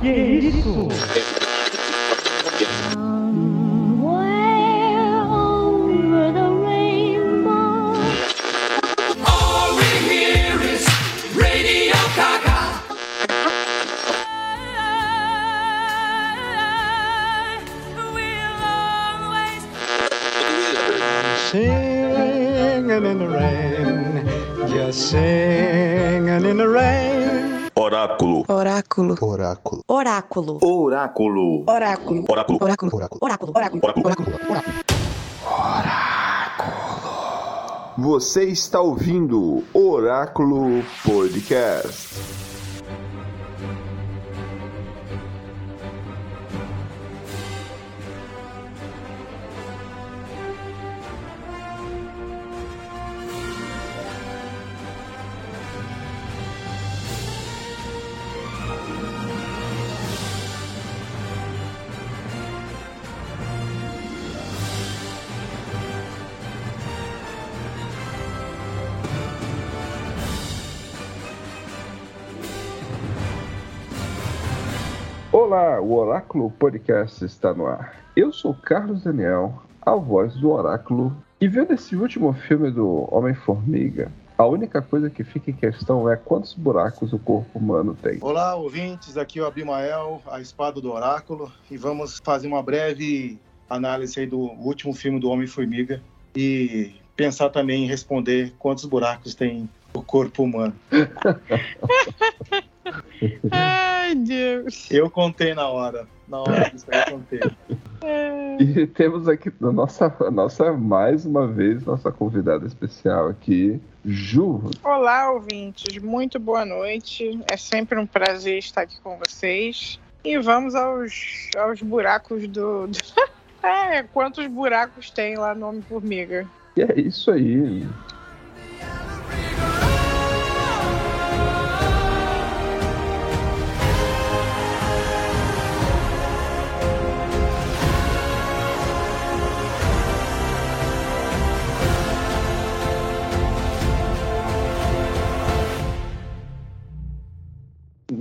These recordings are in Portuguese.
Que isso? Singing in the rain, just singing in the rain. Oráculo. Oráculo. Oráculo. Oráculo. Oráculo. Oráculo. Oráculo. Oráculo. Oráculo. Oráculo. Oráculo. Oráculo. Você está ouvindo Oráculo Podcast. Olá, o Oráculo Podcast está no ar. Eu sou Carlos Daniel, a voz do Oráculo, e vendo esse último filme do Homem-Formiga, a única coisa que fica em questão é quantos buracos o corpo humano tem. Olá, ouvintes. Aqui é o Abimael, a espada do Oráculo, e vamos fazer uma breve análise aí do último filme do Homem-Formiga e pensar também em responder quantos buracos tem o corpo humano. Ai, Deus. Eu contei na hora. Na hora disso aí eu contei. E temos aqui a nossa, a nossa, mais uma vez, nossa convidada especial aqui, Ju. Olá, ouvintes. Muito boa noite. É sempre um prazer estar aqui com vocês. E vamos aos, aos buracos do. do... é, quantos buracos tem lá no Homem-Formiga? E é isso aí.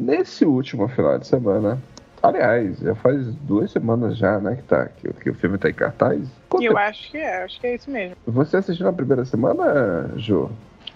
Nesse último final de semana, aliás, já faz duas semanas já, né, que, tá, que, que o filme tá em cartaz. Conta- Eu acho que é, acho que é isso mesmo. Você assistiu na primeira semana, Ju?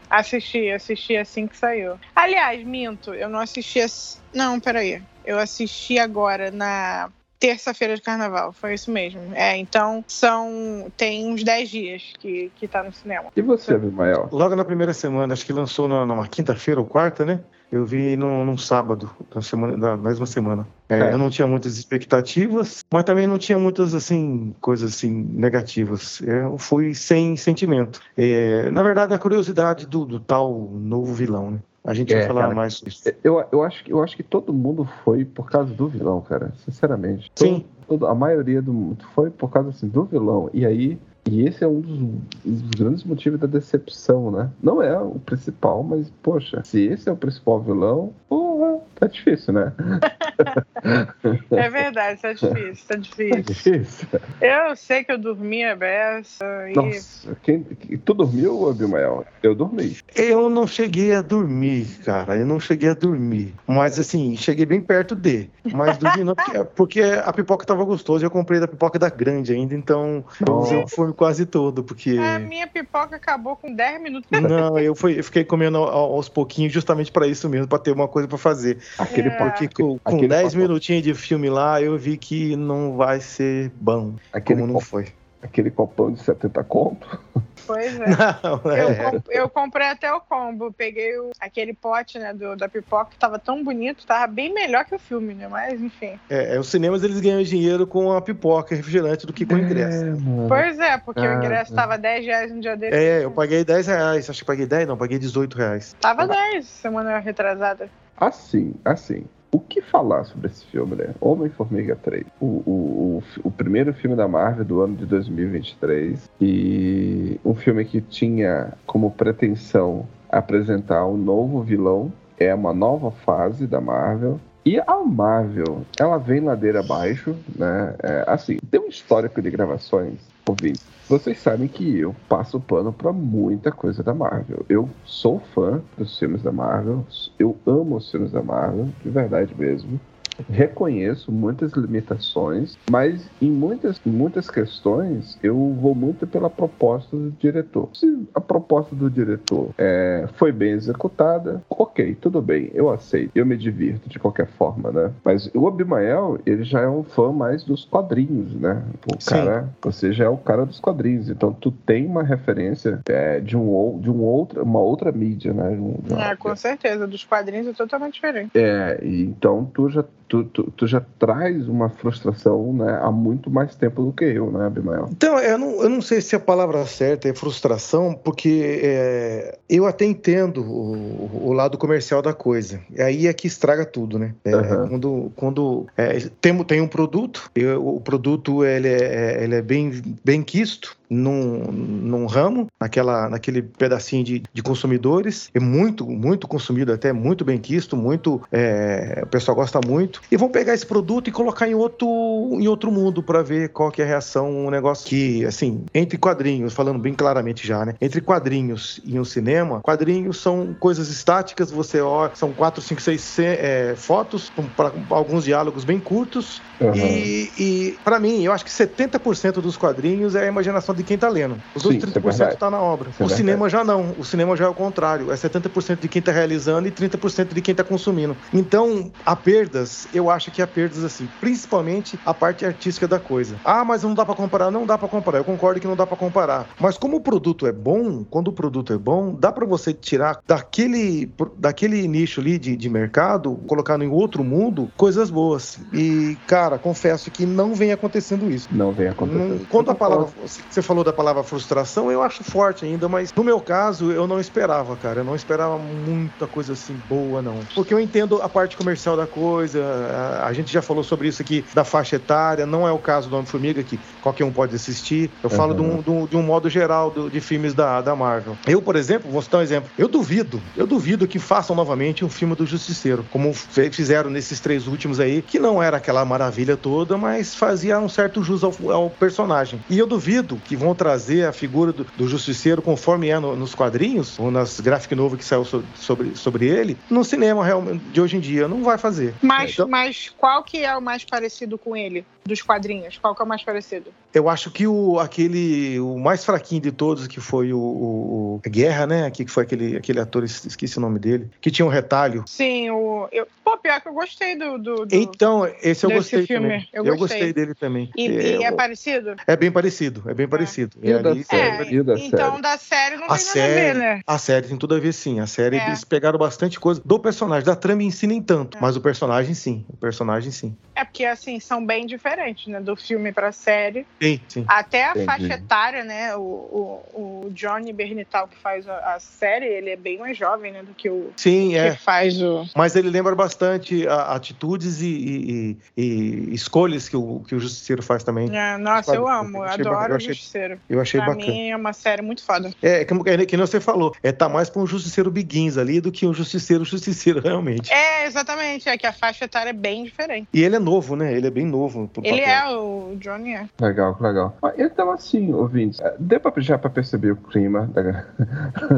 Assisti, assisti assim que saiu. Aliás, minto, eu não assisti. ass- Não, peraí. Eu assisti agora na terça-feira de carnaval. Foi isso mesmo. É, então são. Tem uns 10 dias que, que tá no cinema. E você, Abimael? Logo na primeira semana, acho que lançou na- numa quinta-feira ou quarta, né? Eu vi num, num sábado da, semana, da mesma semana. É, É. Eu não tinha muitas expectativas, mas também não tinha muitas assim coisas assim negativas. É, Eu fui sem sentimento. É, na verdade, a curiosidade do, do tal novo vilão, né? A gente É, vai falar cara. mais sobre isso. Eu, eu, acho, que- eu acho que todo mundo foi por causa do vilão, cara. Sinceramente. Sim. Todo- todo- a maioria do mundo foi por causa assim, do vilão. E aí. E esse é um dos, dos grandes motivos da decepção, né? Não é o principal, mas, poxa, se esse é o principal vilão, porra, tá difícil, né? É verdade, tá difícil, tá Tá difícil. difícil. Eu sei que eu dormi a beça e. Nossa, quem, quem- tu dormiu, Abimael? Eu dormi. Eu não cheguei a dormir, cara. Eu não cheguei a dormir. Mas assim, cheguei bem perto de. Mas dormi não, porque, porque a pipoca tava gostosa. e Eu comprei da pipoca da grande ainda, então Nossa. eu fui quase todo, porque. A minha pipoca acabou com 10 minutos. Não, eu, fui, eu fiquei comendo ao- aos pouquinhos justamente pra isso mesmo, pra ter uma coisa pra fazer. Aquele É. Porque com, com Aquele 10 papo- minutinhos de filme lá, eu vi que não vai ser bom, Aquele, como não foi. aquele copão de 70 conto. Pois é. Não, Eu, é. comp- eu comprei até o combo. Peguei o- aquele pote, né, do, da pipoca, que tava tão bonito, tava bem melhor que o filme, né? Mas, enfim. É, é, os cinemas eles ganham dinheiro com a pipoca e refrigerante do que com o ingresso. É. Pois é, porque Ah, o ingresso tava 10 reais no dia desse. É, eu paguei 10 reais. Acho que paguei 10, não, paguei 18 reais. Tava 10 semana retrasada. Assim, assim. O que falar sobre esse filme, né? Homem-Formiga 3. O, o, o, o primeiro filme da Marvel do ano de 2023. E um filme que tinha como pretensão apresentar um novo vilão. É uma nova fase da Marvel. E a Marvel, ela vem ladeira abaixo, né? É, assim, tem um histórico de gravações, ouvintes. Vocês sabem que eu passo pano pra muita coisa da Marvel. Eu sou fã dos filmes da Marvel. Eu amo os filmes da Marvel, de verdade mesmo. Reconheço muitas limitações, mas em muitas, muitas questões eu vou muito pela proposta do diretor. Se a proposta do diretor é, foi bem executada, ok, tudo bem, eu aceito, eu me divirto de qualquer forma, né? Mas o Abimael, ele já é um fã mais dos quadrinhos, né? O cara, você já é o cara dos quadrinhos, então tu tem uma referência é, de um de um outra, uma outra mídia, né? De uma, é, com certeza, dos quadrinhos é totalmente diferente. É, então tu já tu, tu, tu, já traz uma frustração né, há muito mais tempo do que eu, né, Abimael? Então, eu não, eu não sei se a palavra certa é frustração, porque é, eu até entendo o, o, lado comercial da coisa. E aí é que estraga tudo, né? É, uhum. Quando, quando é, tem, tem um produto, eu, o produto ele é, ele é bem, bem quisto, num, num ramo, naquela, naquele pedacinho de, de consumidores, é muito, muito consumido, até muito bem quisto, muito, é, o pessoal gosta muito, e vão pegar esse produto e colocar em outro, em outro mundo para ver qual que é a reação, um negócio que, assim, entre quadrinhos, falando bem claramente já, né, entre quadrinhos e um cinema, quadrinhos são coisas estáticas, você olha, são quatro, cinco, seis é, fotos, para alguns diálogos bem curtos, uhum. e, e para mim, eu acho que 70% dos quadrinhos é a imaginação de de quem está lendo. Os outros 30% está é na obra. Isso é o é cinema já não. O cinema já é o contrário. É 70% de quem está realizando e 30% de quem está consumindo. Então, há perdas, eu acho que há perdas assim, principalmente a parte artística da coisa. Ah, mas não dá para comparar. Não dá para comparar. Eu concordo que não dá para comparar. Mas como o produto é bom, quando o produto é bom, dá para você tirar daquele, daquele nicho ali de, de mercado, colocar em outro mundo, coisas boas. E, cara, confesso que não vem acontecendo isso. Não vem acontecendo. Quando a palavra. Você falou da palavra frustração, eu acho forte ainda, mas no meu caso, eu não esperava, cara. Eu não esperava muita coisa assim boa, não. Porque eu entendo a parte comercial da coisa, a, gente já falou sobre isso aqui da faixa etária, não é o caso do Homem-Formiga, que qualquer um pode assistir. Eu uhum. falo de um, de, um, de um, modo geral do, de filmes da, da Marvel. Eu, por exemplo, vou citar um exemplo. Eu duvido, eu duvido que façam novamente um filme do Justiceiro, como fizeram nesses três últimos aí, que não era aquela maravilha toda, mas fazia um certo jus ao, ao personagem. E eu duvido que vão trazer a figura do, do justiceiro conforme é no, nos quadrinhos, ou nas graphic novel que saiu so, sobre, sobre ele, no cinema realmente de hoje em dia. Não vai fazer. Mas, então, mas qual que é o mais parecido com ele? Dos quadrinhos? Qual que é o mais parecido? Eu acho que o, aquele, o mais fraquinho de todos, que foi o, o, o Guerra, né? Que foi aquele, aquele ator, esqueci o nome dele, que tinha um retalho. Sim, o. Eu, pior que eu gostei do. do, do então, esse eu gostei filme. também. Eu gostei. eu gostei. dele também. E é, e é parecido? É bem parecido, é bem é. parecido. E, da série, é, da então, série. da série não a tem série, nada a ver, né? A série tem tudo a ver, sim. A série é. eles pegaram bastante coisa do personagem. Da trama em si, nem tanto. É. Mas o personagem, sim. O personagem, sim. É porque, assim, são bem diferentes, né? Do filme pra série. Sim, sim. Até a Entendi. faixa etária, né? O, o, o Johnny Bernital, que faz a, a, série, ele é bem mais jovem, né? Do que o sim, que é. faz o. Mas ele lembra bastante a, atitudes e, e, e, escolhas que o, que o Justiceiro faz também. É, nossa, eu amo. Eu adoro o Justiceiro. Eu achei pra bacana. mim é uma série muito foda. É, que, é, que você falou. É tá mais pra um Justiceiro Begins ali do que um Justiceiro Justiceiro, realmente. É, exatamente. É que a faixa etária é bem diferente. E ele é novo, né? Ele é bem novo. Ele papel. é, o Johnny é. Legal, legal. Então, assim, ouvintes, é, deu pra, já pra perceber o clima da,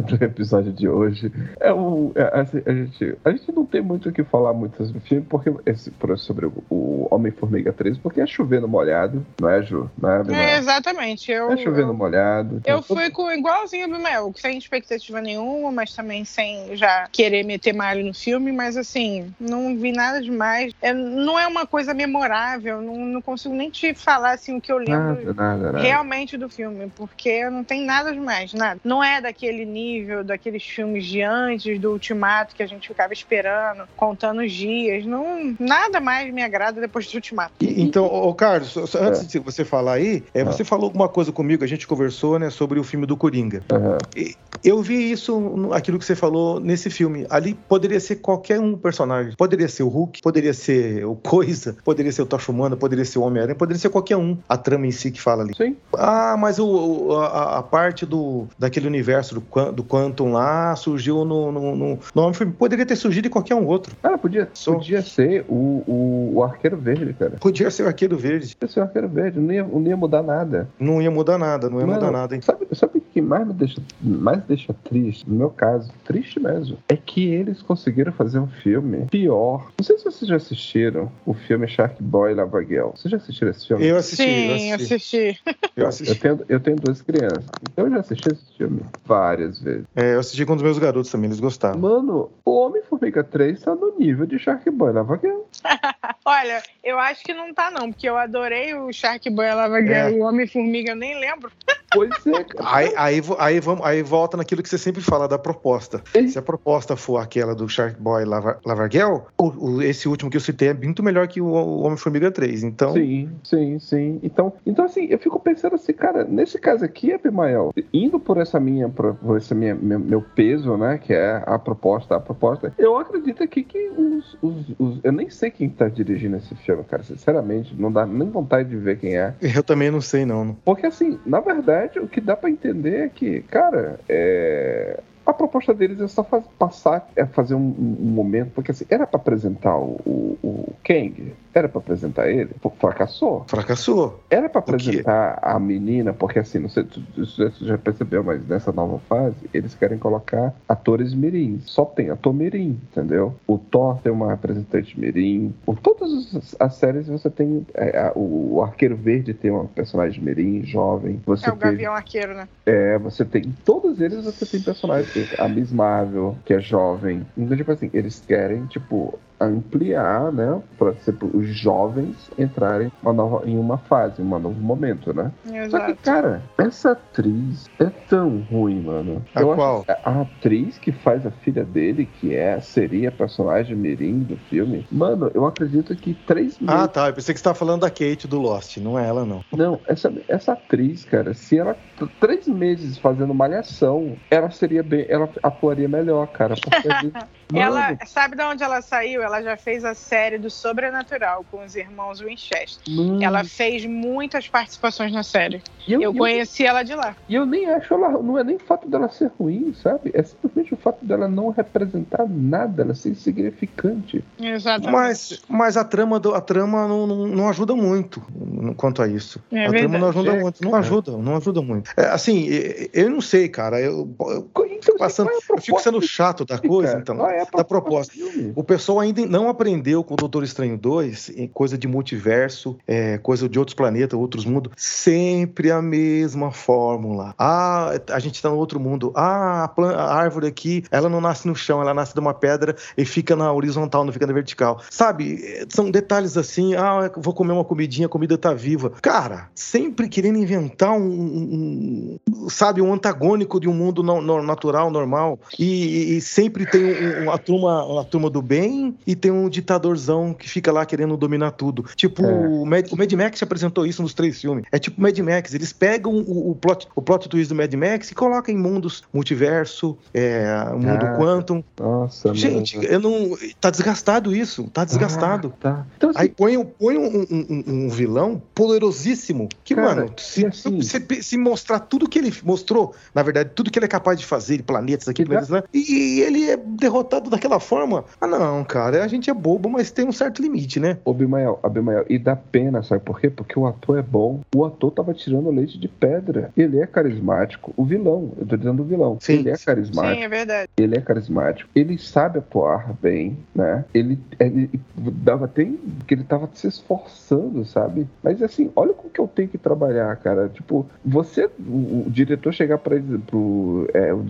do episódio de hoje. É o, é, assim, a, gente, a gente não tem muito o que falar muito filme, porque esse, sobre o, o Homem-Formiga 3, porque é chovendo molhado, não é, Ju? Não é, é exatamente. Eu, é chovendo eu, molhado. Eu fui com igualzinho do Mel, sem expectativa nenhuma, mas também sem já querer meter malho no filme, mas assim, não vi nada demais. É, não é uma coisa memorável, não, não consigo nem te falar assim o que eu lembro nada, nada, nada. realmente do filme, porque não tem nada demais, nada. Não é daquele nível, daqueles filmes de antes, do Ultimato, que a gente ficava esperando, contando os dias. Não, nada mais me agrada depois do Ultimato. E, então, ô, Carlos, antes é. de você falar aí, é, você falou alguma coisa comigo, a gente conversou, né, sobre o filme do Coringa. Uhum. eu vi isso, aquilo que você falou nesse filme. Ali poderia ser qualquer um personagem. Poderia ser o Hulk, poderia ser o Coisa, poderia ser o Tocha Humana, poderia ser o Homem-Aranha, poderia ser qualquer um. A trama em si que fala ali. Sim. Ah, mas o, a, a, parte do, daquele universo do, do Quantum lá surgiu no, no, no, no Homem-Formiga. Poderia ter surgido em qualquer um outro. Cara, podia, podia ser o, o, o Arqueiro Verde, cara. Podia ser o Arqueiro Verde. Podia ser o Arqueiro Verde. Não ia, não ia mudar nada. Não ia mudar nada, não ia Mano, mudar nada. Hein? Sabe, sabe que mais me deixa, mais deixa triste, no meu caso, triste mesmo, é que eles conseguiram fazer um filme pior. Não sei se vocês já assistiram o filme Shark Boy Lava Girl. Vocês já assistiram esse filme? Eu assisti. Sim, eu assisti. assisti. Eu Eu assisti. tenho, eu tenho duas crianças, então eu já assisti esse filme várias vezes. É, eu assisti com os meus garotos também, eles gostaram. Mano, o Homem-Formiga 3 tá no nível de Shark Boy Lava Girl. Olha, eu acho que não tá, não, porque eu adorei o Shark Boy Lava Girl É. e o Homem-Formiga, eu nem lembro. Pois é, cara. Aí, aí, aí, vamos, aí volta naquilo que você sempre fala da proposta. Se a proposta for aquela do Shark Boy Lava, Lavarguel, o, o- esse último que eu citei é muito melhor que o, o Homem-Formiga 3. Então, Sim, sim, sim. Então, então, assim, eu fico pensando assim, cara, nesse caso aqui, Abimael, indo por essa minha, por esse minha, meu, meu peso, né, que é a proposta, a proposta, eu acredito aqui que os, os, os- eu nem sei quem tá dirigindo esse filme, cara, sinceramente, não dá nem vontade de ver quem é. eu também não sei, não. Porque, assim, na verdade, o que dá pra entender é que, cara, é. A proposta deles é só faz- passar, é fazer um, um- momento, porque assim, era pra apresentar o, o, o Kang, era pra apresentar ele, fracassou. Fracassou. Era pra quê? apresentar a menina, porque assim, não sei se você já percebeu, mas nessa nova fase, eles querem colocar atores mirins. Só tem ator mirim, entendeu? O Thor tem uma representante mirim. Por todas as, as séries você tem. é, a- o, o Arqueiro Verde tem uma personagem mirim, jovem. Você É o tem, Gavião Arqueiro, né? é, você tem. Em todos eles você tem personagens. A Miss Marvel, que é jovem. Então, tipo assim, eles querem, tipo, ampliar, né? Pra ser os jovens entrarem uma nova, em uma fase, em um novo momento, né? Só que, Exato. cara, essa atriz é tão ruim, mano. A Eu qual? a atriz que faz a filha dele, que é, seria a personagem Mirim do filme, mano, eu acredito que três meses. Ah, tá. Eu pensei que você estava falando da Kate do Lost. Não é ela, não. Não, essa, essa atriz, cara, se ela três meses fazendo malhação, ela seria bem, ela atuaria melhor, cara. Porque gente- Ela, Mano, sabe de onde ela saiu? Ela já fez a série do Sobrenatural com os irmãos Winchester. mano, Ela fez muitas participações na série. eu, Eu conheci ela de lá. E eu nem acho ela. Não é nem o fato dela ser ruim, sabe? É simplesmente o fato dela não representar nada, ela ser insignificante. Exatamente. Mas, mas a trama, do- a trama não, não, não ajuda muito no- quanto a isso. É a trama não verdade. ajuda É, muito. Não cara. ajuda, não ajuda muito. É, assim, eu não sei, cara. Eu, eu Então, passando, qual é a eu fico sendo chato da coisa, cara? então. É Da proposta. O pessoal ainda não aprendeu com o Doutor Estranho 2, em coisa de multiverso, é, coisa de outros planetas, outros mundos. Sempre a mesma fórmula. Ah, a gente tá no outro mundo. Ah, a, a árvore aqui, ela não nasce no chão, ela nasce de uma pedra e fica na horizontal, não fica na vertical. Sabe? São detalhes assim. Ah, vou comer uma comidinha, a comida tá viva. Cara, sempre querendo inventar um, um- um- sabe, um antagônico de um mundo no- natural, normal. E, e- sempre tem um- uma, turma, uma turma do bem e tem um ditadorzão que fica lá querendo dominar tudo. Tipo, É. o, Mad, o Mad Max apresentou isso nos três filmes. É tipo Mad Max, eles pegam o, o plot, o plot twist do Mad Max e colocam em mundos multiverso, é, mundo Ah, quantum. Nossa, Gente, mano. eu não. Tá desgastado isso, tá desgastado. Ah, tá. Então, assim, Aí põe, um- põe um, um- um- vilão poderosíssimo que, Cara, mano, se, assim- se- se mostrar tudo que ele mostrou, na verdade, tudo que ele é capaz de fazer, planetas aqui, planetas lá, e, e ele é derrotado daquela forma. Ah, não, cara, a gente é bobo, mas tem um certo limite, né? Ô, Abimael, Abimael, e dá pena, sabe por quê? Porque o ator é bom. O ator tava tirando leite de pedra. Ele é carismático. O vilão, eu tô dizendo o vilão. Sim, ele é carismático. Sim, é verdade. Ele é carismático. Ele sabe atuar bem, né? Ele, ele dava até que ele tava se esforçando, sabe? Mas assim, olha com que eu tenho que trabalhar, cara. Tipo, você, o, o diretor chegar para ele, pro é, o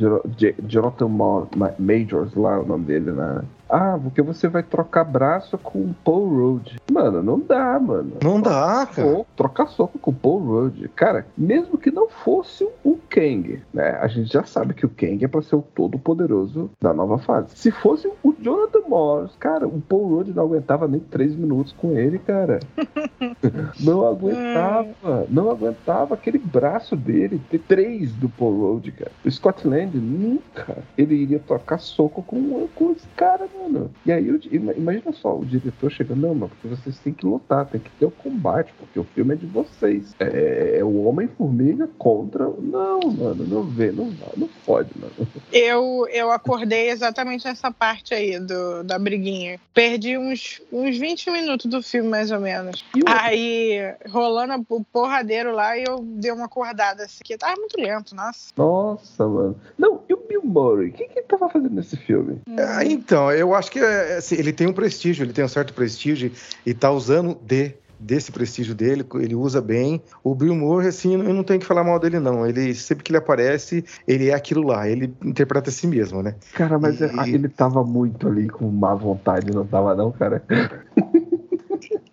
Jonathan Ma- Ma- Majors lá, o nome dele, né? Ah, porque você vai trocar braço com o Paul Rudd. Mano, não dá, mano. Não dá, cara. Ou trocar soco com o Paul Rudd. Cara, mesmo que não fosse o Kang, né? A gente já sabe que o Kang é pra ser o todo poderoso da nova fase. Se fosse o Jonathan Morris, cara, o Paul Rudd não aguentava nem três minutos com ele, cara. não aguentava. Não aguentava aquele braço dele. Ter três do Paul Rudd, cara. O Scott Lang nunca ele iria trocar soco com, com esse cara, mano. E aí, ima- imagina só, o diretor chega, não, mano, porque vocês têm que lutar, tem que ter o combate, porque o filme é de vocês. É, é o Homem-Formiga contra. Não, mano, não vê, não, dá, não pode, mano. Eu, eu acordei exatamente nessa parte aí. do, da briguinha. Perdi uns, uns 20 minutos do filme, mais ou menos. E o- Aí, rolando o porradeiro lá, e eu dei uma acordada assim, que tava muito lento, nossa. Nossa, mano. Não, e o Bill Murray? O que, que ele tava fazendo nesse filme? Ah, então, eu acho que é, assim, ele tem um prestígio, ele tem um certo prestígio e tá usando de desse prestígio dele, ele usa bem. O Bill Murray, assim, eu não tenho que falar mal dele, não. Ele, sempre que ele aparece, ele é aquilo lá, ele interpreta a si mesmo, né? Cara, mas E- é- ele tava muito ali com má vontade, não tava não, cara?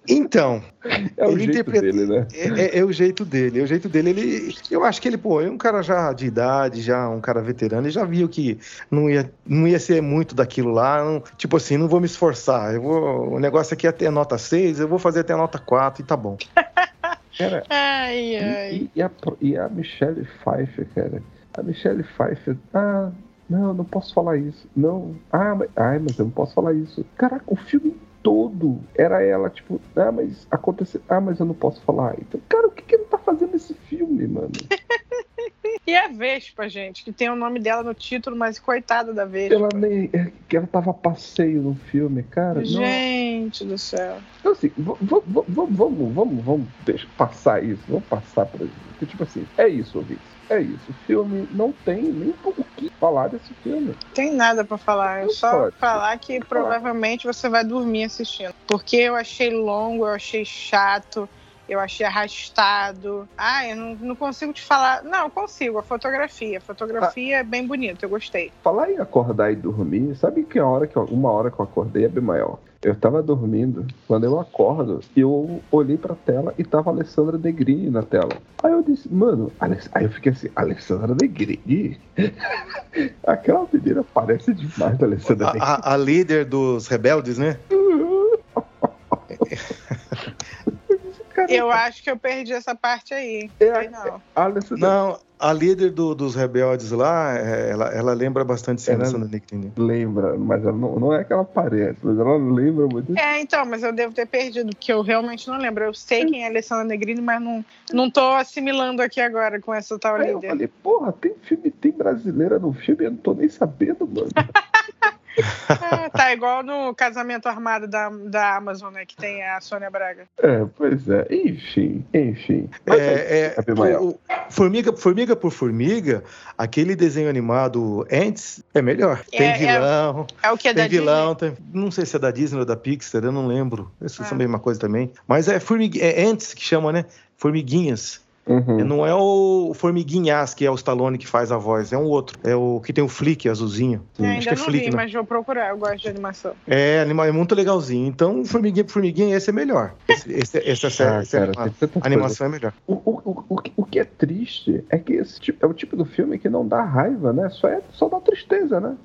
Então, É o Ele jeito interpreta- dele, né? é, é- é o jeito dele, é o jeito dele. Ele, eu acho que ele, pô, é um cara já de idade, já um cara veterano, e já viu que não ia, não ia ser muito daquilo lá. não- tipo assim, não vou me esforçar. Eu vou, o negócio aqui é até nota 6, eu vou fazer até nota 4 e tá bom. Cara, Ai, ai. e, e a, e a Michelle Pfeiffer, cara? A Michelle Pfeiffer, ah, não, não posso falar isso. Não, ah, mas, ai, mas eu não posso falar isso. Caraca, o filme todo era ela, tipo, ah, mas aconteceu, ah, mas eu não posso falar. Então, cara, o que, que ele tá fazendo nesse filme, mano? E a Vespa, gente, que tem o nome dela no título, mas coitada da Vespa. Ela nem. é, que ela tava a passeio no filme, cara. Não, Gente do céu. Então, assim, vamos, vamos, vamos, vamos deixa, passar isso, vamos passar pra gente. Porque, tipo assim, é isso, ouvintes. É isso. O filme não tem nem o que falar desse filme. Tem nada pra falar. É só pode. falar que provavelmente você vai dormir assistindo. Porque eu achei longo, eu achei chato, eu achei arrastado. Ah, eu não, não consigo te falar. Não, eu consigo. A fotografia. A fotografia é bem bonita, eu gostei. Falar em acordar e dormir, sabe que a hora que eu- uma hora que eu acordei é bem maior. Eu tava dormindo, quando eu acordo, eu olhei pra tela e tava a Alessandra Negrini na tela. Aí eu disse, mano, Aless- aí eu fiquei assim, Alessandra Negrini? Aquela menina parece demais da Alessandra A, Negrini. a- a líder dos rebeldes, né? Eu acho que eu perdi essa parte aí. É, Sei não. a Alessandra Não, a líder do- dos rebeldes lá, é, ela, ela lembra bastante Ela- Alessandra Negrini. lembra, mas ela não, não é que ela parece, mas ela lembra muito. É, então, mas eu devo ter perdido, porque eu realmente não lembro. Eu sei quem é Alessandra Negrini, mas não, não tô assimilando aqui agora com essa tal eu líder. falei, porra, tem filme, tem brasileira no filme, eu não tô nem sabendo, mano. Ah, tá igual no casamento armado da, da Amazon, né? Que tem a Sônia Braga. É, pois é, enfim, enfim. Mas É, é, Abimael. o- o- formiga, formiga por formiga, aquele desenho animado Ants é melhor. É, Tem é- vilão, É o que é da tem vilão, tem- não sei se é da Disney ou da Pixar, eu não lembro. Essas Ah. são a mesma coisa também. Mas é, formig... é Ants que chama, né? Formiguinhas. Uhum. Não é o Formiguinhas que é o Stallone que faz a voz, é um outro. É o que tem o Flick azulzinho. Acho Ainda que é não Flick, vi, né? mas vou procurar. Eu gosto de animação. É, é muito legalzinho. Então, Formiguinha por Formiguinha, esse é melhor. Esse, esse, essa, essa, Ah, essa cara, a animação é melhor. O, o, o, o que- o que é triste é que esse tipo, é o tipo do filme que não dá raiva, né? Só, é, só dá tristeza, né?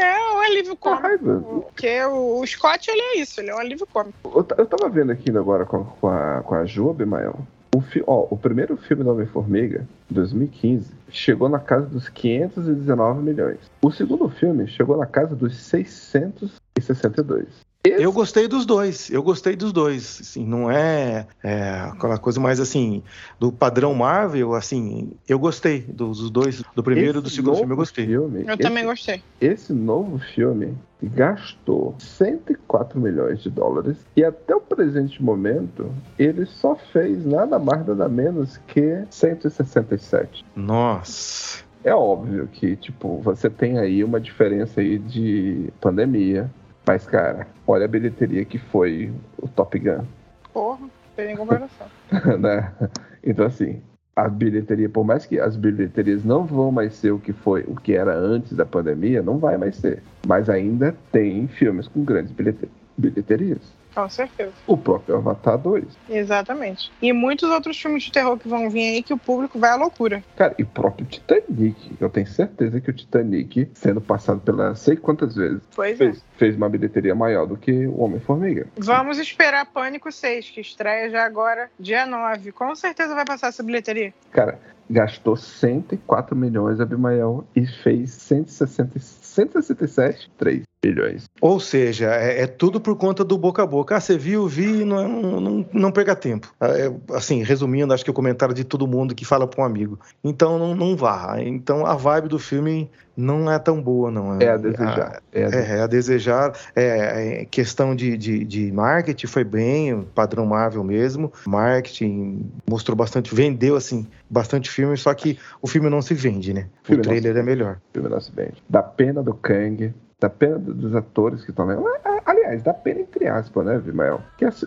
É um alívio Dá cômico. raiva. Porque o, o Scott, ele é isso. Ele é um alívio cômico. Eu, eu tava vendo aqui agora com, com a, com a Ju Abimael. O, fi, ó, o primeiro filme do Homem-Formiga, 2015, chegou na casa dos 519 milhões. O segundo filme chegou na casa dos 662. Eu gostei dos dois, eu gostei dos dois. Assim, não é, é, aquela coisa mais assim, do padrão Marvel, assim, eu gostei dos dois, do primeiro e do segundo filme, eu gostei. filme, Eu esse- também gostei. Esse novo filme gastou 104 milhões de dólares e até o presente momento ele só fez nada mais nada menos que 167. Nossa. É óbvio que tipo você tem aí uma diferença aí de pandemia, mas cara, olha a bilheteria que foi o Top Gun, Porra, não tem nem comparação. né? Então assim, a bilheteria, por mais que as bilheterias não vão mais ser o que foi, o que era antes da pandemia, não vai mais ser. Mas ainda tem filmes com grandes bilhete- bilheterias. Com certeza. O próprio Avatar 2. Exatamente. E muitos outros filmes de terror que vão vir aí que o público vai à loucura. Cara, e próprio Titanic. Eu tenho certeza que o Titanic, sendo passado pela sei quantas vezes, Pois é. fez, fez uma bilheteria maior do que o Homem-Formiga. Vamos esperar Pânico 6, que estreia já agora, dia 9. Com certeza vai passar essa bilheteria. Cara, gastou 104 milhões Abimael e fez 160, 167, 3 bilhões. Ou seja, é, é tudo por conta do boca a boca. Ah, você viu, vi, não, não, não perca tempo. É, assim, resumindo, acho que o comentário de todo mundo que fala para um amigo. Então não, não vá. Então a vibe do filme não é tão boa, não. É a desejar. É a, é, é a desejar. É, é, questão de, de, de, marketing foi bem, padrão Marvel mesmo. Marketing mostrou bastante, vendeu assim bastante filme, só que o filme não se vende, né? O, o trailer é melhor. O filme não se vende. Da pena do Kang, da dos atores que estão vendo. Aliás, dá pena entre aspas, né, Vimael? Que assim,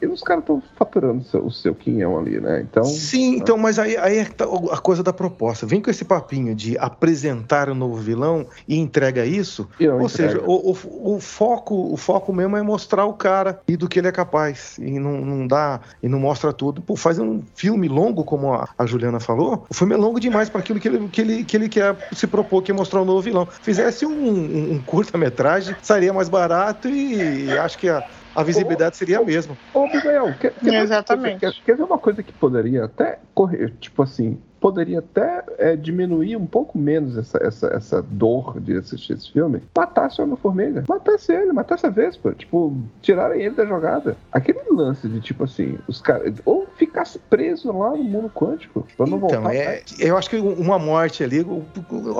e os caras estão faturando o seu, o seu quinhão ali, né? Então. Sim, então, mas aí, aí é tá a coisa da proposta. Vem com esse papinho de apresentar o novo vilão e entrega isso. E Ou entrega. seja, o, o, o, foco, o foco mesmo é mostrar o cara e do que ele é capaz. E não, não dá, e não mostra tudo. Pô, faz um filme longo, como a, a Juliana falou. O filme é longo demais para aquilo que ele, que, ele, que ele quer se propor, que é mostrar o novo vilão. Fizesse um, um, um curta-metragem, sairia mais barato e acho que a, a visibilidade seria a mesma. Ô, Miguel, quer, quer, Exatamente. Quer, quer, ver uma coisa que poderia até correr, tipo assim, poderia até é, diminuir um pouco menos essa, essa, essa dor de assistir esse filme, matasse o Homem-Formiga. Matasse ele, matasse a Vespa. Tipo, tirarem ele da jogada. Aquele lance de, tipo assim, os caras. Ou ficasse preso lá no mundo quântico. Pra não então, voltar é, eu acho que uma morte ali,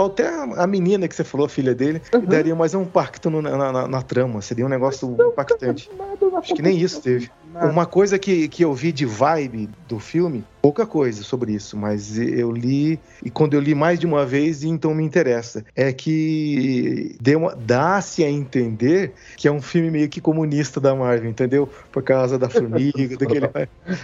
até a menina que você falou, filha dele, uhum. daria mais um impacto no, na, na, na, trama. Seria um negócio não, impactante. Nada, acho que nem isso teve. Uma coisa que, que eu vi de vibe do filme pouca coisa sobre isso, mas eu li, e quando eu li mais de uma vez, então me interessa. É que dá-se a entender que é um filme meio que comunista da Marvel, entendeu? Por causa da formiga, daquele.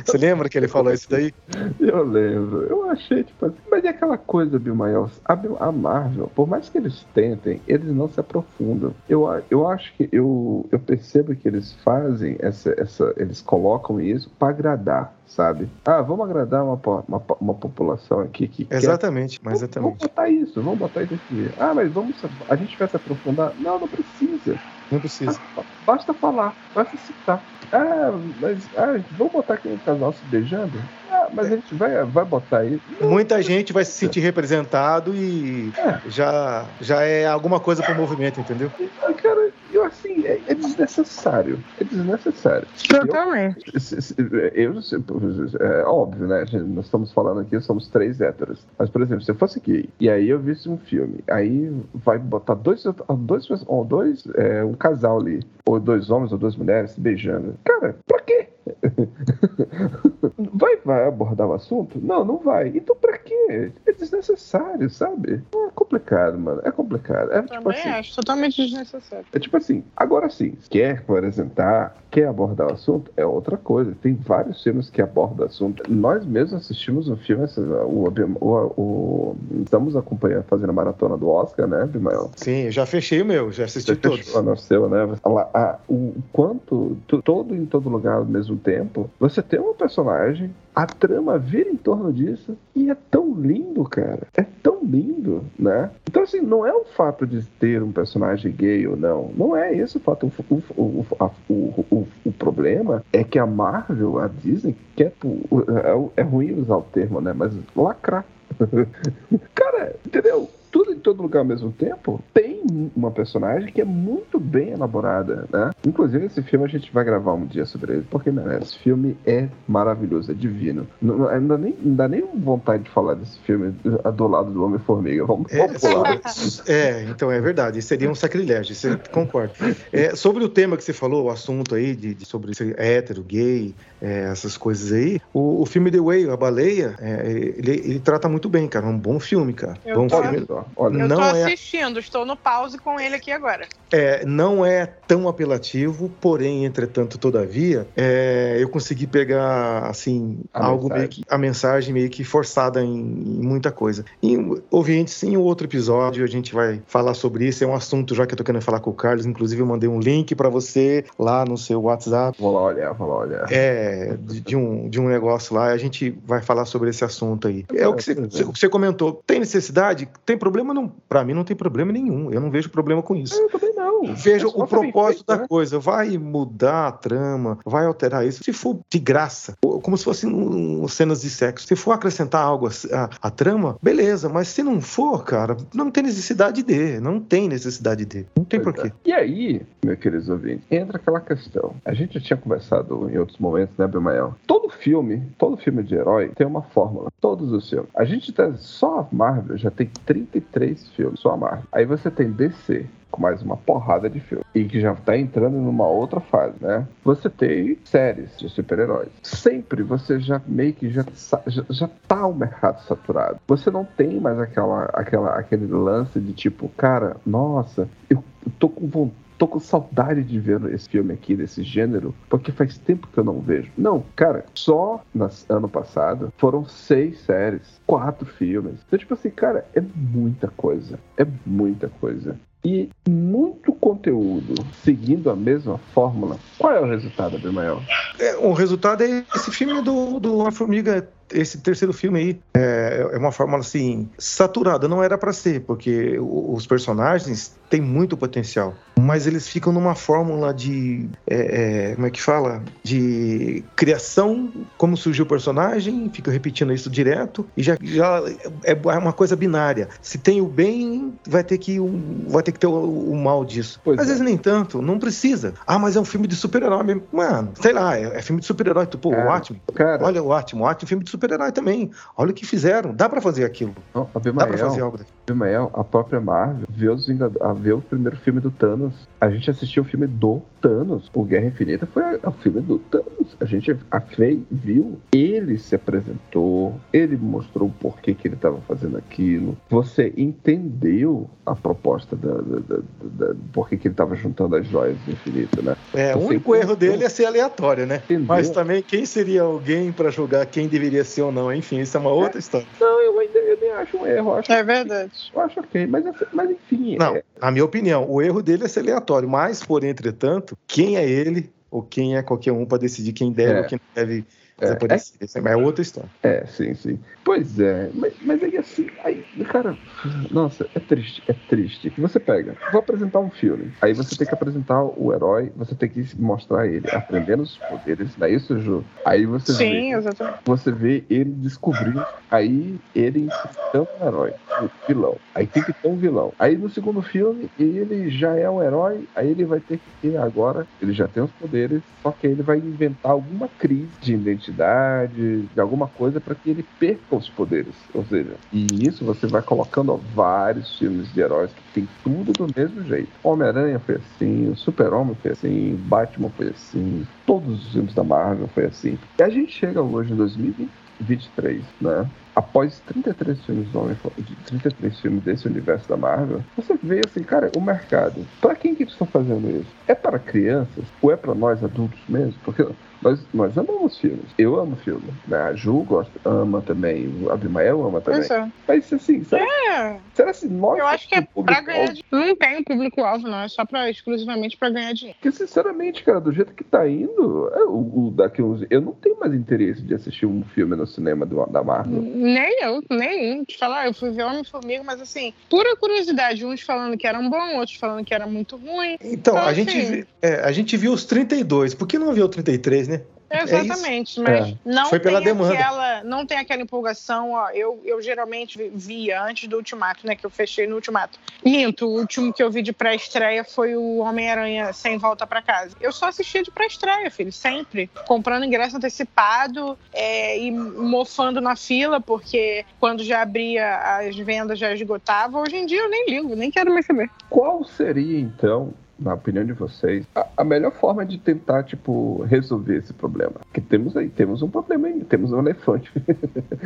Você lembra que ele falou isso daí? Eu lembro. Eu achei, tipo assim, mas é aquela coisa, Bill Miles, a, Marvel, por mais que eles tentem, eles não se aprofundam. Eu, eu acho que eu, eu percebo que eles fazem essa, essa eles colocam isso para agradar sabe? Ah, vamos agradar uma, uma, uma população aqui que Exatamente, quer... mas exatamente. Vamos botar isso, vamos botar isso aqui. Ah, mas vamos... A gente vai se aprofundar? Não, não precisa. Não precisa. Ah, basta falar, basta citar. Ah, mas ah, vamos botar aqui um casal se beijando? Ah, mas a gente vai, vai botar aí. Muita gente vai se sentir representado e é. Já, já é alguma coisa pro movimento, entendeu? Cara, eu assim, é, é desnecessário. É desnecessário. Totalmente. Eu, eu, é óbvio, né? Nós estamos falando aqui, somos três héteros. Mas, por exemplo, se eu fosse gay e aí eu visse um filme, aí vai botar dois, dois, dois é, um casal ali, ou dois homens ou duas mulheres se beijando. Cara, pra quê? Vai, vai abordar o assunto? Não, não vai. Então pra quê? É desnecessário, sabe? É complicado, mano. É complicado. É, tipo assim, acho totalmente desnecessário. É tipo assim, agora sim, quer apresentar, quer abordar o assunto, é outra coisa. Tem vários filmes que abordam o assunto. Nós mesmos assistimos um filme, o, o, o, estamos acompanhando, fazendo a maratona do Oscar, né, Bimael? Sim, eu já fechei o meu, já assisti Você todos. Fechou, seu, né? A, a, o quanto, todo em todo lugar ao mesmo tempo, você tem um personagem a trama vira em torno disso e é tão lindo, cara. É tão lindo, né? Então, assim, não é o fato de ter um personagem gay ou não. Não é esse o fato. O, o, o, o, problema é que a Marvel, a Disney, quer. É, é ruim usar o termo, né? Mas lacrar. cara, entendeu? Tudo em todo lugar ao mesmo tempo, tem uma personagem que é muito bem elaborada, né? Inclusive, esse filme a gente vai gravar um dia sobre ele, porque né, esse filme é maravilhoso, é divino. Não, não, dá nem, não dá nem vontade de falar desse filme do lado do Homem-Formiga. Vamos, é, vamos É, então é verdade. Seria um sacrilégio, você concorda. É, sobre o tema que você falou, o assunto aí de, de sobre ser hétero, gay, é, essas coisas aí, o, o, filme The Way, A Baleia, é, ele, ele, trata muito bem, cara. É um bom filme, cara. Eu bom filme. Olha, eu não tô é assistindo, é... estou no pause com ele aqui agora. É, não é tão apelativo, porém, entretanto, todavia, é, eu consegui pegar, assim, a algo mensagem. meio que. a mensagem meio que forçada em, em muita coisa. E, ouvintes, em outro episódio a gente vai falar sobre isso. É um assunto já que eu tô querendo falar com o Carlos. Inclusive, eu mandei um link para você lá no seu WhatsApp. Vou lá olhar, vou lá olhar. É, de, de, um, de um negócio lá. A gente vai falar sobre esse assunto aí. É, o que você, é. você comentou. Tem necessidade? Tem problema? Não, pra mim não tem problema nenhum. Eu não vejo problema com isso. Eu também não. Veja é o propósito feito, da né? coisa. Vai mudar a trama, vai alterar isso. Se for de graça, como se fossem um, cenas de sexo. Se for acrescentar algo à, trama, beleza. Mas se não for, cara, não tem necessidade de. Não tem necessidade de. Não tem Pois porquê. é. E aí, meu querido ouvinte, entra aquela questão. A gente já tinha conversado em outros momentos, né, Bimael? Todo filme, todo filme de herói tem uma fórmula. Todos os filmes. A gente tá. Só a Marvel já tem 33 filmes, só a Marvel. Aí você tem DC. Com mais uma porrada de filmes. E que já tá entrando numa outra fase, né? Você tem séries de super-heróis. Sempre você já meio que já, já, já tá o mercado saturado. Você não tem mais aquela, aquela, aquele lance de tipo, cara, nossa, eu tô com vontade. Tô com saudade de ver esse filme aqui, desse gênero, porque faz tempo que eu não vejo. Não, cara, só no ano passado foram seis séries, quatro filmes. Então, tipo assim, cara, é muita coisa. É muita coisa. E muito conteúdo seguindo a mesma fórmula. Qual é o resultado, Abimael? É, o resultado é esse filme do, do Homem-Formiga, esse terceiro filme aí. É, é uma fórmula assim, saturada. Não era pra ser, porque os personagens têm muito potencial. Mas eles ficam numa fórmula de. é, é, como é que fala? De criação, como surgiu o personagem, fica repetindo isso direto. E já, já é uma coisa binária. Se tem o bem, vai ter que, um, vai ter, que ter o, o mal disso. Pois Às é. vezes nem tanto, não precisa. Ah, mas é um filme de super-herói mesmo. Mano, sei lá, é, é filme de super-herói. Pô, Cara, o Atman. Cara, Olha o Atman, o Atman é filme de super-herói também. Olha o que fizeram. Dá pra fazer aquilo. não, Dá pra fazer algo daqui. Abimael, a própria Marvel vê, os Vingad- a- vê o primeiro filme do Thanos. A gente assistiu o filme do Thanos. O Guerra Infinita foi o filme do Thanos. A gente, a Faye viu, ele se apresentou, ele mostrou o porquê que ele estava fazendo aquilo. Você entendeu a proposta da, da, da, da- por que que ele estava juntando as joias do infinito, né? É, o único erro dele é ser aleatório, né? Entendeu? Mas também quem seria alguém pra julgar quem deveria ser ou não? Enfim, isso é uma outra história. Não, eu ainda eu nem acho um erro. Acho, É verdade. Eu acho ok, mas, mas enfim. Não, é- na minha opinião, o erro dele é ser aleatório. Mas, por entretanto, quem é ele ou quem é qualquer um pra decidir quem deve É. ou quem não deve É, desaparecer? Isso é outra história. É, sim, sim. Pois é, mas, mas aí assim, aí, cara, nossa, é triste, é triste. Você pega, vou apresentar um filme, aí você tem que apresentar o herói, você tem que mostrar ele aprendendo os poderes, não é isso, Ju? Aí você Sim, vê, exatamente. você vê ele descobrindo, aí ele enfrentando um herói, um vilão. Aí tem que ter um vilão. Aí no segundo filme, ele já é um herói, aí ele vai ter que ter agora, ele já tem os poderes, só que ele vai inventar alguma crise de identidade, de alguma coisa para que ele perca os poderes. Ou seja, e isso você vai colocando ó, vários filmes de heróis que tem tudo do mesmo jeito. Homem-Aranha foi assim, Super-Homem foi assim, Batman foi assim, todos os filmes da Marvel foi assim. E a gente chega hoje em 2023, né? Após 33 filmes do Homem, 33 filmes desse universo da Marvel, você vê assim, cara, o mercado. Para quem que eles estão fazendo isso? É para crianças ou é para nós adultos mesmo? Porque nós, nós amamos filmes. Eu amo filme. Né? A Ju gosta, ama também. O Abimael ama também. Pois é. Mas assim, será, É, será que nós. eu acho que é pra ganhar dinheiro. Não tem público-alvo, não. É só pra, exclusivamente pra ganhar dinheiro. Porque, sinceramente, cara, do jeito que tá indo, é, o, o daqui uns. Eu não tenho mais interesse de assistir um filme no cinema do, da Marvel. Nem eu, nem. Te falar, eu fui ver Homem-Formiga, mas assim, pura curiosidade. Uns falando que eram bom, outros falando que era muito ruim. Então, Então, a, gente, assim- vi- é, a gente viu os 32. Por que não viu o 33, né? Exatamente, mas É. não Foi pela tem demanda. aquela, não tem aquela empolgação, ó. Eu, eu geralmente vi- via antes do Ultimato, né? Que eu fechei no Ultimato. Minto, o último que eu vi de pré-estreia foi o Homem-Aranha Sem Volta pra Casa. Eu só assistia de pré-estreia, filho, sempre. Comprando ingresso antecipado é, e mofando na fila, porque quando já abria as vendas já esgotava. Hoje em dia eu nem ligo, nem quero mais saber. Qual seria, então, na opinião de vocês, a, a melhor forma de tentar, tipo, resolver esse problema? Que temos aí, temos um problema aí, temos um elefante.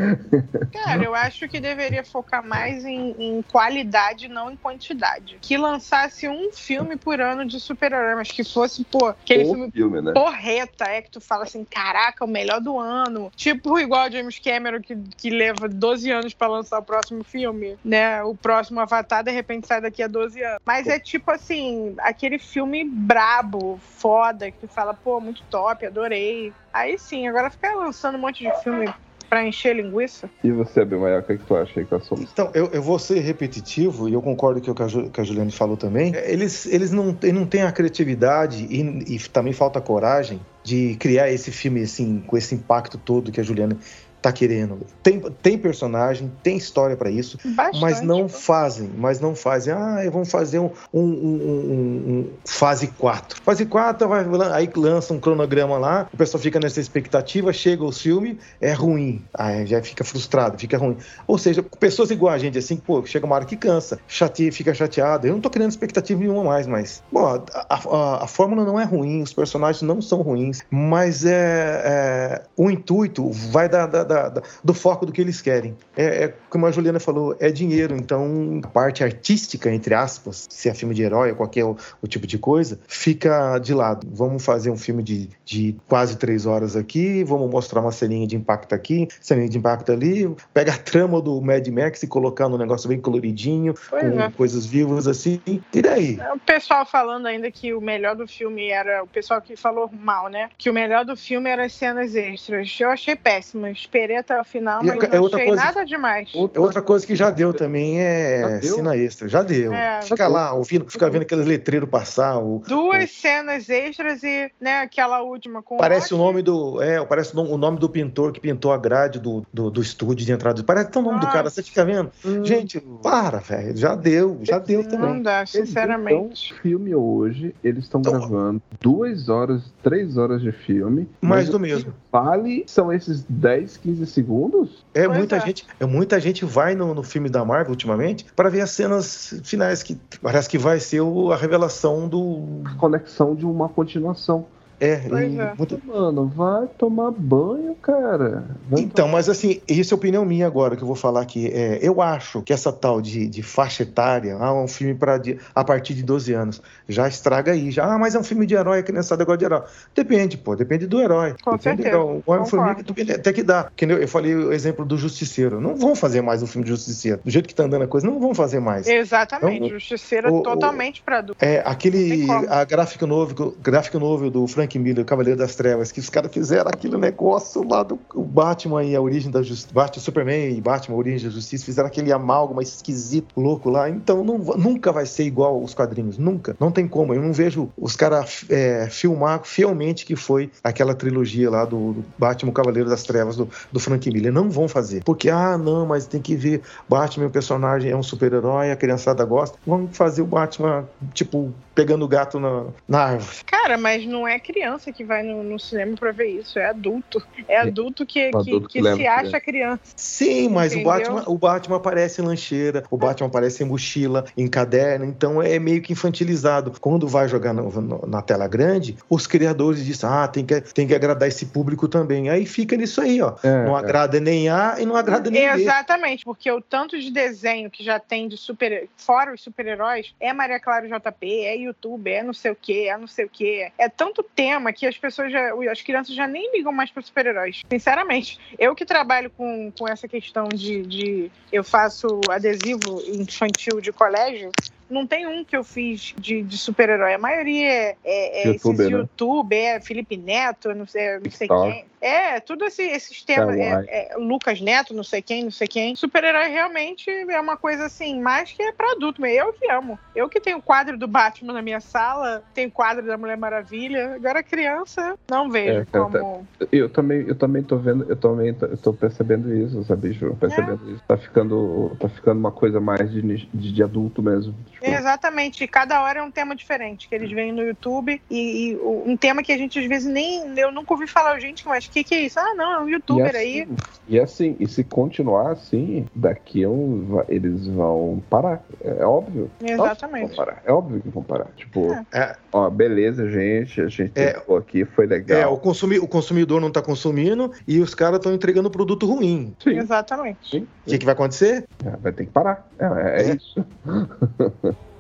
Cara, eu acho que deveria focar mais em, em qualidade, não em quantidade. Que lançasse um filme por ano de super-herói, mas que fosse, pô, aquele filme filme, né? porreta, é que tu fala assim, caraca, o melhor do ano. Tipo igual James Cameron, que, que leva 12 anos pra lançar o próximo filme, né? O próximo Avatar, de repente, sai daqui a 12 anos. Mas é tipo assim, aquele filme brabo, foda, que tu fala, pô, muito top, adorei. Aí sim, agora ficar lançando um monte de filme pra encher linguiça. E você, Abimael, o que, é que tu acha aí com a solução? Então, eu, eu vou ser repetitivo, e eu concordo com o que a, Ju, que a Juliane falou também. É, eles, eles, não, eles não têm a criatividade e, e também falta coragem de criar esse filme assim, com esse impacto todo que a Juliana tá querendo. Tem, tem personagem, tem história para isso, Bastante, mas não pô. fazem, mas não fazem. Ah, vamos fazer um, um, um- um- fase 4. Fase 4, vai, aí lança um cronograma lá, o pessoal fica nessa expectativa, chega o filme, é ruim. Aí já fica frustrado, fica ruim. Ou seja, pessoas igual a gente, assim, pô, chega uma hora que cansa, chateia, fica chateado. Eu não tô criando expectativa nenhuma mais, mas, bom, a, a- a fórmula não é ruim, os personagens não são ruins, mas é, é, o intuito vai da, da- da- da- do foco do que eles querem. É, é, como a Juliana falou, é dinheiro, então a parte artística, entre aspas, se é filme de herói ou qualquer o, o tipo de coisa, fica de lado. Vamos fazer um filme de, de quase três horas aqui, vamos mostrar uma ceninha de impacto aqui, ceninha de impacto ali, pega a trama do Mad Max e colocar num negócio bem coloridinho, Pois com é. coisas vivas assim, e daí? O pessoal falando ainda que o melhor do filme era. O pessoal que falou mal, né? Que o melhor do filme era as cenas extras. Eu achei péssimo. Esperei até o final, E mas é não outra achei coisa- nada demais. Outra coisa que já deu também é deu? cena extra. Já deu. É. Fica lá, ouvindo, fica vendo aqueles letreiros passar. O, Duas cenas extras e, né, aquela última com parece o nome do. É, parece o nome- o do pintor que pintou a grade do, do, do estúdio de entrada. Parece até o nome do Nossa. cara. Você fica vendo? Hum, Gente, para, velho. Já deu, já deu Não também. dá, sinceramente. Então, filme hoje, eles estão Então- gravando duas horas, três horas de filme. Mais mas do o que mesmo. Vale são esses 10, 15 segundos? É, Pois muita é. gente, é, muita gente vai no, no filme da Marvel ultimamente para ver as cenas finais que parece que vai ser o- a revelação do Conexão de uma continuação. É, Pois e é. Mano, vai tomar banho, cara. Vai Então, mas assim, isso é opinião minha agora que eu vou falar aqui. É, eu acho que essa tal de, de faixa etária, ah, um filme para a partir de 12 anos, já estraga aí. Já, ah, mas é um filme de herói, a criançada gosta de herói. Depende, pô, depende do herói. Com depende certeza, do- O depende- até que dá. Que nem eu falei o exemplo do Justiceiro. Não vão fazer mais um filme de Justiceiro. Do jeito que tá andando a coisa, não vão fazer mais. Exatamente, Então, Justiceira o- o- totalmente pra adulto. É, aquele a gráfico novo, gráfico novo do Frank Miller, o Cavaleiro das Trevas, que os caras fizeram aquele negócio lá do Batman e a origem da justiça, Superman e Batman a origem da justiça, fizeram aquele amálgama esquisito, louco lá. Então não, nunca vai ser igual os quadrinhos, nunca. Não tem como. Eu não vejo os caras é, filmar fielmente que foi aquela trilogia lá do, do Batman o Cavaleiro das Trevas do, do Frank Miller. Não vão fazer. Porque, ah, não, mas tem que ver Batman, o personagem é um super-herói, a criançada gosta. Vamos fazer o Batman, tipo, pegando o gato na, na árvore. Cara, mas não é criança que vai no, no cinema pra ver isso, é adulto. É adulto que, que, adulto que que se acha criança. Sim, mas o? Batman, o Batman aparece em lancheira, o Batman aparece em mochila, em caderno, então é meio que infantilizado. Quando vai jogar no- no- na tela grande, os criadores dizem, ah, tem que, tem que agradar esse público também. Aí fica nisso aí, ó. É, não é. agrada nem A e não agrada nem B. Exatamente, porque o tanto de desenho que já tem de super. Fora os super-heróis, é Maria Clara JP, é YouTube, é não sei o que, é não sei o que. É tanto tema que as pessoas já. As crianças já nem ligam mais para super-heróis. Sinceramente. Eu que trabalho com, com essa questão de, de. Eu faço adesivo infantil de colégio. Não tem um que eu fiz de, de super-herói. A maioria é, é, é Youtuber, esses né? YouTube, é Felipe Neto, não sei, não sei quem. É, tudo esse, esses temas. É, é, Lucas Neto, não sei quem, não sei quem. Super-herói realmente é uma coisa assim, mais que é pra adulto. Mas eu que amo. Eu que tenho quadro do Batman na minha sala, tenho quadro da Mulher Maravilha. Agora criança, não vejo É, cara, como. Eu também, eu também tô vendo, eu também tô, eu tô percebendo isso, sabe, Ju? Percebendo isso. Tá ficando, tá ficando uma coisa mais de, de, de adulto mesmo. Tipo, Exatamente, e cada hora é um tema diferente, que eles veem no YouTube, e, e um tema que a gente às vezes nem. Eu nunca ouvi falar, gente, mas que, que é isso? Ah, não, é um e youtuber assim, aí. E assim, e se continuar assim, daqui um, eles vão parar. É óbvio. Óbvio Exatamente. vão parar. É óbvio que vão parar. Tipo, É. É. ó, beleza, gente. A gente É. tentou aqui, foi É, legal. o, consumi- o consumidor não tá consumindo e os caras estão entregando produto ruim. Sim, Exatamente. sim. O que, que vai acontecer? É, vai ter que parar. É, é, é É. isso.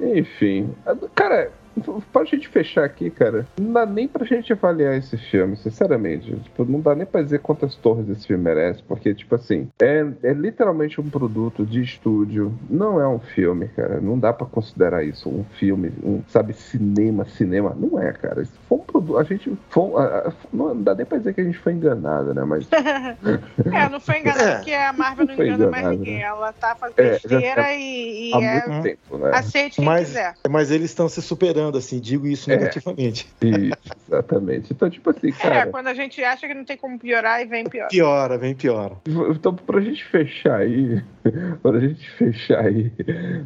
Enfim, cara, pra gente fechar aqui, cara, não dá nem pra gente avaliar esse filme, sinceramente. Tipo, não dá nem pra dizer quantas torres esse filme merece, porque, tipo assim, é, é literalmente um produto de estúdio, não é um filme, cara. Não dá pra considerar isso um filme, um, sabe, cinema, cinema. Não é, cara. Isso foi um produto. A gente. Foi, a- a- não dá nem pra dizer que a gente foi enganado, né? Mas. É, não foi enganado É. porque a Marvel não Foi engana mais ninguém. né? Ela tá fazendo É, já besteira tá- e, e há é, muito tempo, né? aceite quem Mas, quiser. mas eles estão se superando, assim, digo isso É. negativamente. Isso, exatamente. Então, tipo assim, É, cara. quando a gente acha que não tem como piorar e vem pior. Piora, vem piora. Então, pra gente fechar aí, pra gente fechar aí,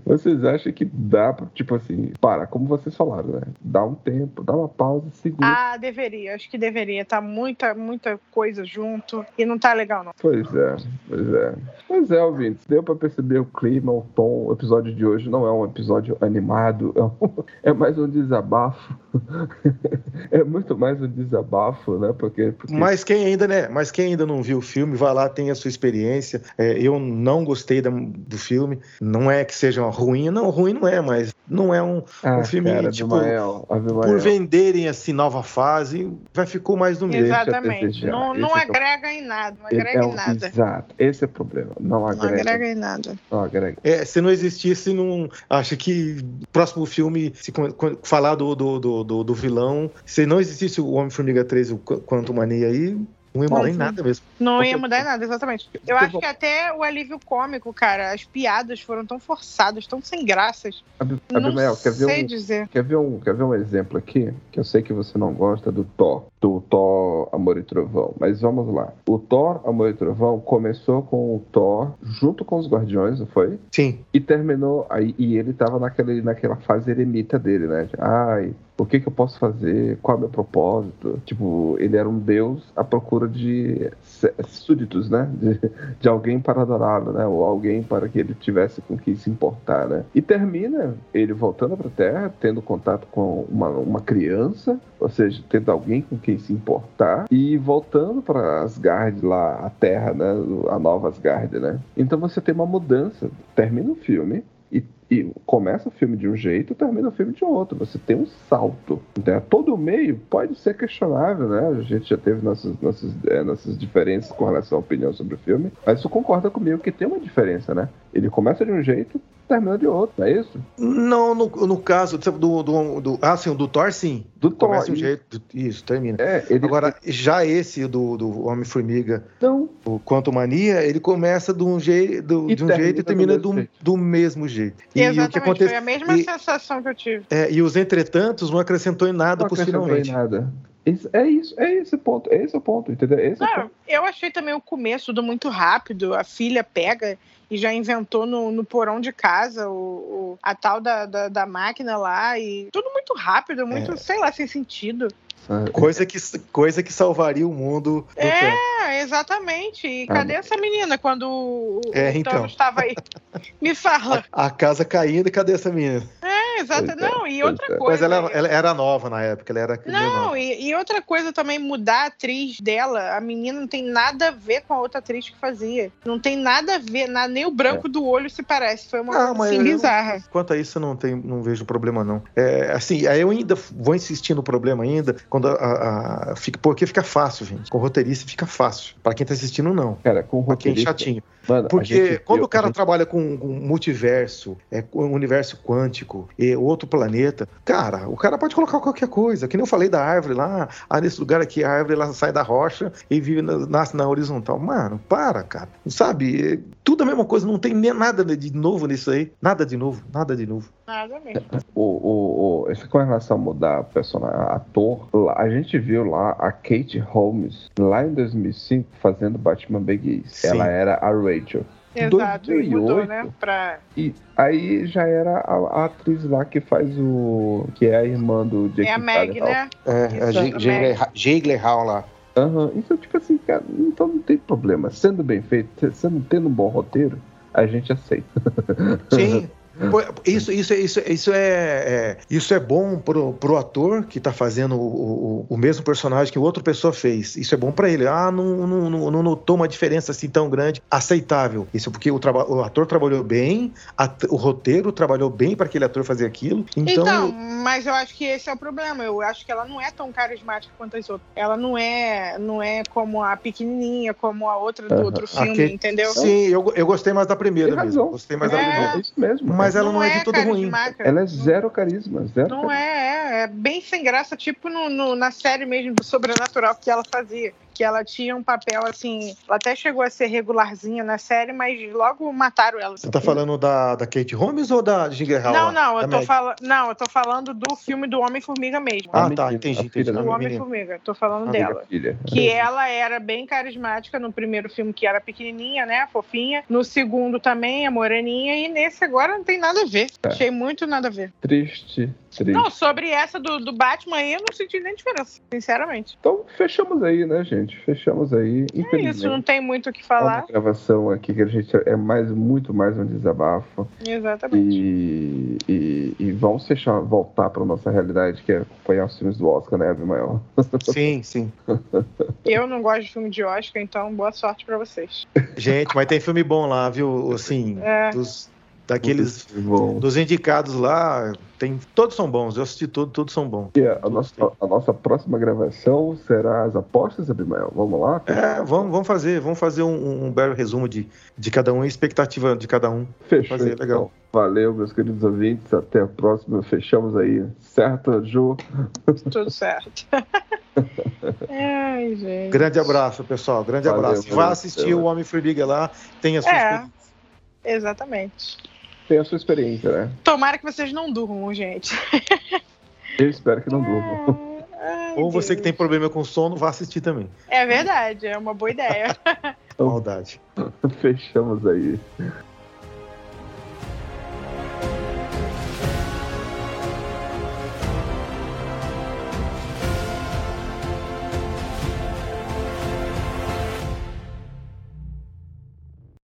vocês acham que dá pra, tipo assim, para, como vocês falaram, né? Dá um tempo, dá uma pausa, segura. Ah, deveria. Acho que deveria. Tá muita, muita coisa junto e não tá legal, não. Pois é, pois é. Pois é, ouvintes, deu pra perceber o clima, o tom. O episódio de hoje não é um episódio animado, é, um- é mais um desabafo. é muito mais um desabafo, né? Porque, porque Mas quem ainda, né? Mas quem ainda não viu o filme, vai lá, tem a sua experiência. É, eu não gostei da- do filme. Não é que seja ruim, não, ruim não é, mas não é um, ah, um filme cara, tipo Abimael, Abimael. por venderem assim nova fase, vai ficou mais do mesmo. Exatamente. Não, não é agrega em nada. Não agrega é em um- nada. Exato, esse é o problema. Não Não agrega. agrega em nada. Não agrega. É, se não existisse, não. Acho que o próximo filme, se falar do, do, do, do- vilão, se não existisse o Homem-Formiga 3 e o Qu- Quantum Mania aí, não ia mudar em nada mesmo. Não ia mudar em nada, exatamente. Eu acho bom. que até o alívio cômico, cara, as piadas foram tão forçadas, tão sem graças. Abimael, quer ver sei um, dizer. Quer ver, um, quer ver um exemplo aqui? Que eu sei que você não gosta do Thor, do Thor Amor e Trovão. Mas vamos lá. O Thor Amor e Trovão começou com o Thor junto com os Guardiões, não foi? Sim. E terminou. Aí, e ele tava naquele, naquela fase eremita dele, né? De, Ai, o que que eu posso fazer? Qual é o meu propósito? Tipo, ele era um deus à procura de súditos, né? De, de alguém para adorá-lo, né? Ou alguém para que ele tivesse com quem se importar, né? E termina ele voltando para a Terra, tendo contato com uma, uma criança, ou seja, tendo alguém com quem se importar, e voltando para Asgard lá, a Terra, né? A nova Asgard, né? Então você tem uma mudança. Termina o filme, e, começa o filme de um jeito termina o filme de outro. Você tem um salto. Né? Todo o meio pode ser questionável, né? A gente já teve nossas, nossas, é, nossas diferenças com relação à opinião sobre o filme. Mas você concorda comigo que tem uma diferença, né? Ele começa de um jeito termina de outro, não é isso? Não, no, no caso do, do, do. Ah, sim, o do Thor, sim. Do Thor. Começa de um jeito. Isso, termina. É, ele Agora, já esse do, do Homem-Formiga, não. o Quantum Mania, ele começa de um, jei, do, de um jeito e termina do do, mesmo do mesmo jeito. E o que Exatamente, acontece. foi a mesma e- sensação que eu tive. É, e os entretantos não acrescentou em nada, Não acrescentou em possivelmente. nada. Isso- é isso, é esse o ponto, é esse o ponto, entendeu? Esse é o Não, ponto. eu achei também o começo do muito rápido. A filha pega e já inventou no, no porão de casa o, o- a tal da, da, da máquina lá. E tudo muito rápido, muito, É. sei lá, sem sentido. Coisa que, coisa que salvaria o mundo do É. tempo. Exatamente. E Ah, cadê essa menina quando o, o É, então. Thanos estava aí? Me fala. A casa caindo, e cadê essa menina? É, exato. Pois é, não, e outra é. coisa. Mas ela, ela era nova na época, ela era menor. Não, e, e outra coisa também, mudar a atriz dela. A menina não tem nada a ver com a outra atriz que fazia. Não tem nada a ver, na- nem o branco do olho se parece. Foi uma Não, coisa assim eu- bizarra. Quanto a isso, eu não, tem, não vejo problema, não. É, assim, aí eu ainda vou insistir no problema ainda, quando a, a- a- fica, porque fica fácil, gente. Com roteirista fica fácil. Pra quem tá assistindo, não. Cara, com o Pra quem é roteirista, chatinho. mano, Porque gente quando viu- o cara gente- trabalha com, com multiverso, é, com o universo quântico e outro planeta, cara, o cara pode colocar qualquer coisa. Que nem eu falei da árvore lá, ah, nesse lugar aqui a árvore ela sai da rocha e vive na- nasce na horizontal. Mano, para, cara. Sabe? É Tudo a mesma coisa, não tem nem nada de novo nisso aí. Nada de novo, nada de novo. Nada mesmo. O, o, o, esse com relação a mudar personagem, ator, a gente viu lá a Kate Holmes, lá em 2005, fazendo Batman Begins. Ela era a Rachel. Exato. E mudou, 2008. né? Pra... E aí já era a, a atriz lá que faz o. que é a irmã do Jake É a Meg, né? É, Isso, a Jay Gyllenhaal lá. Aham, Então, tipo assim, cara, então não tem problema. Sendo bem feito, sendo, tendo um bom roteiro, a gente aceita. Sim. Pô, Isso, isso, isso, isso, é, é- isso é bom pro, pro ator que tá fazendo o, o, o mesmo personagem que outra pessoa fez. Isso é bom pra ele. Ah, não, não, não, não notou uma diferença assim tão grande. Aceitável. Isso porque o, traba- o ator trabalhou bem, a- o roteiro trabalhou bem para aquele ator fazer aquilo. Então, Então, mas eu acho que esse é o problema. Eu acho que ela não é tão carismática quanto as outras. Ela não é, não é como a pequenininha, como a outra do outro filme, entendeu? Sim, eu, eu gostei mais da primeira Tem mesmo. razão. Gostei mais da É. primeira. É isso mesmo. Mas cara. ela não é de todo ruim. Ela é zero carisma, zero Não carisma. é, é, é bem sem graça, tipo no, no- na série mesmo do Sobrenatural que ela fazia. Que ela tinha um papel assim. Ela até chegou a ser regularzinha na série, mas logo mataram ela. Você tá falando da, da Kate Holmes ou da Ginger Hall? Não, não, eu tô falando. Não, eu tô falando do filme do Homem-Formiga mesmo. Ah, tá, entendi, entendi. do. Homem-Formiga. Tô falando dela. Filha. Que ela era bem carismática no primeiro filme, que era pequenininha, né? Fofinha. No segundo também, a moreninha. E nesse agora não tem nada a ver. É. Achei muito nada a ver. Triste, triste. Não, sobre essa do, do Batman aí, eu não senti nem diferença, sinceramente. Então, fechamos aí, né, gente? Fechamos aí. É isso, não tem muito o que é falar. uma gravação aqui que a gente é mais, muito mais um desabafo. Exatamente. E, e, e vamos fechar, voltar para nossa realidade, que é acompanhar os filmes do Oscar, né, Abimael? Sim, sim. Eu não gosto de filme de Oscar, então boa sorte pra vocês. Gente, mas tem filme bom lá, viu? Assim, É. dos, daqueles dos indicados lá, tem todos são bons. Eu assisti tudo, todos são bons. E a, nossa, a nossa próxima gravação será as apostas, Abimael? Vamos lá? É, vamos, vamos fazer, vamos fazer um, um breve resumo de, de cada um, e expectativa de cada um. Fechou. fazer, então. legal. Valeu, meus queridos ouvintes. Até a próxima. Fechamos aí. Certo, Ju? Tudo certo. Ai, gente. Grande abraço, pessoal. Grande Valeu, abraço. Vá assistir o Homem-Formiga lá, tem a sua É, exatamente. Tem a sua experiência, né? Tomara que vocês não durmam, gente. Eu espero que não durmam. Ai, Ou você que tem Deus. problema com sono, vá assistir também. É verdade, é uma boa ideia. Maldade. Fechamos aí.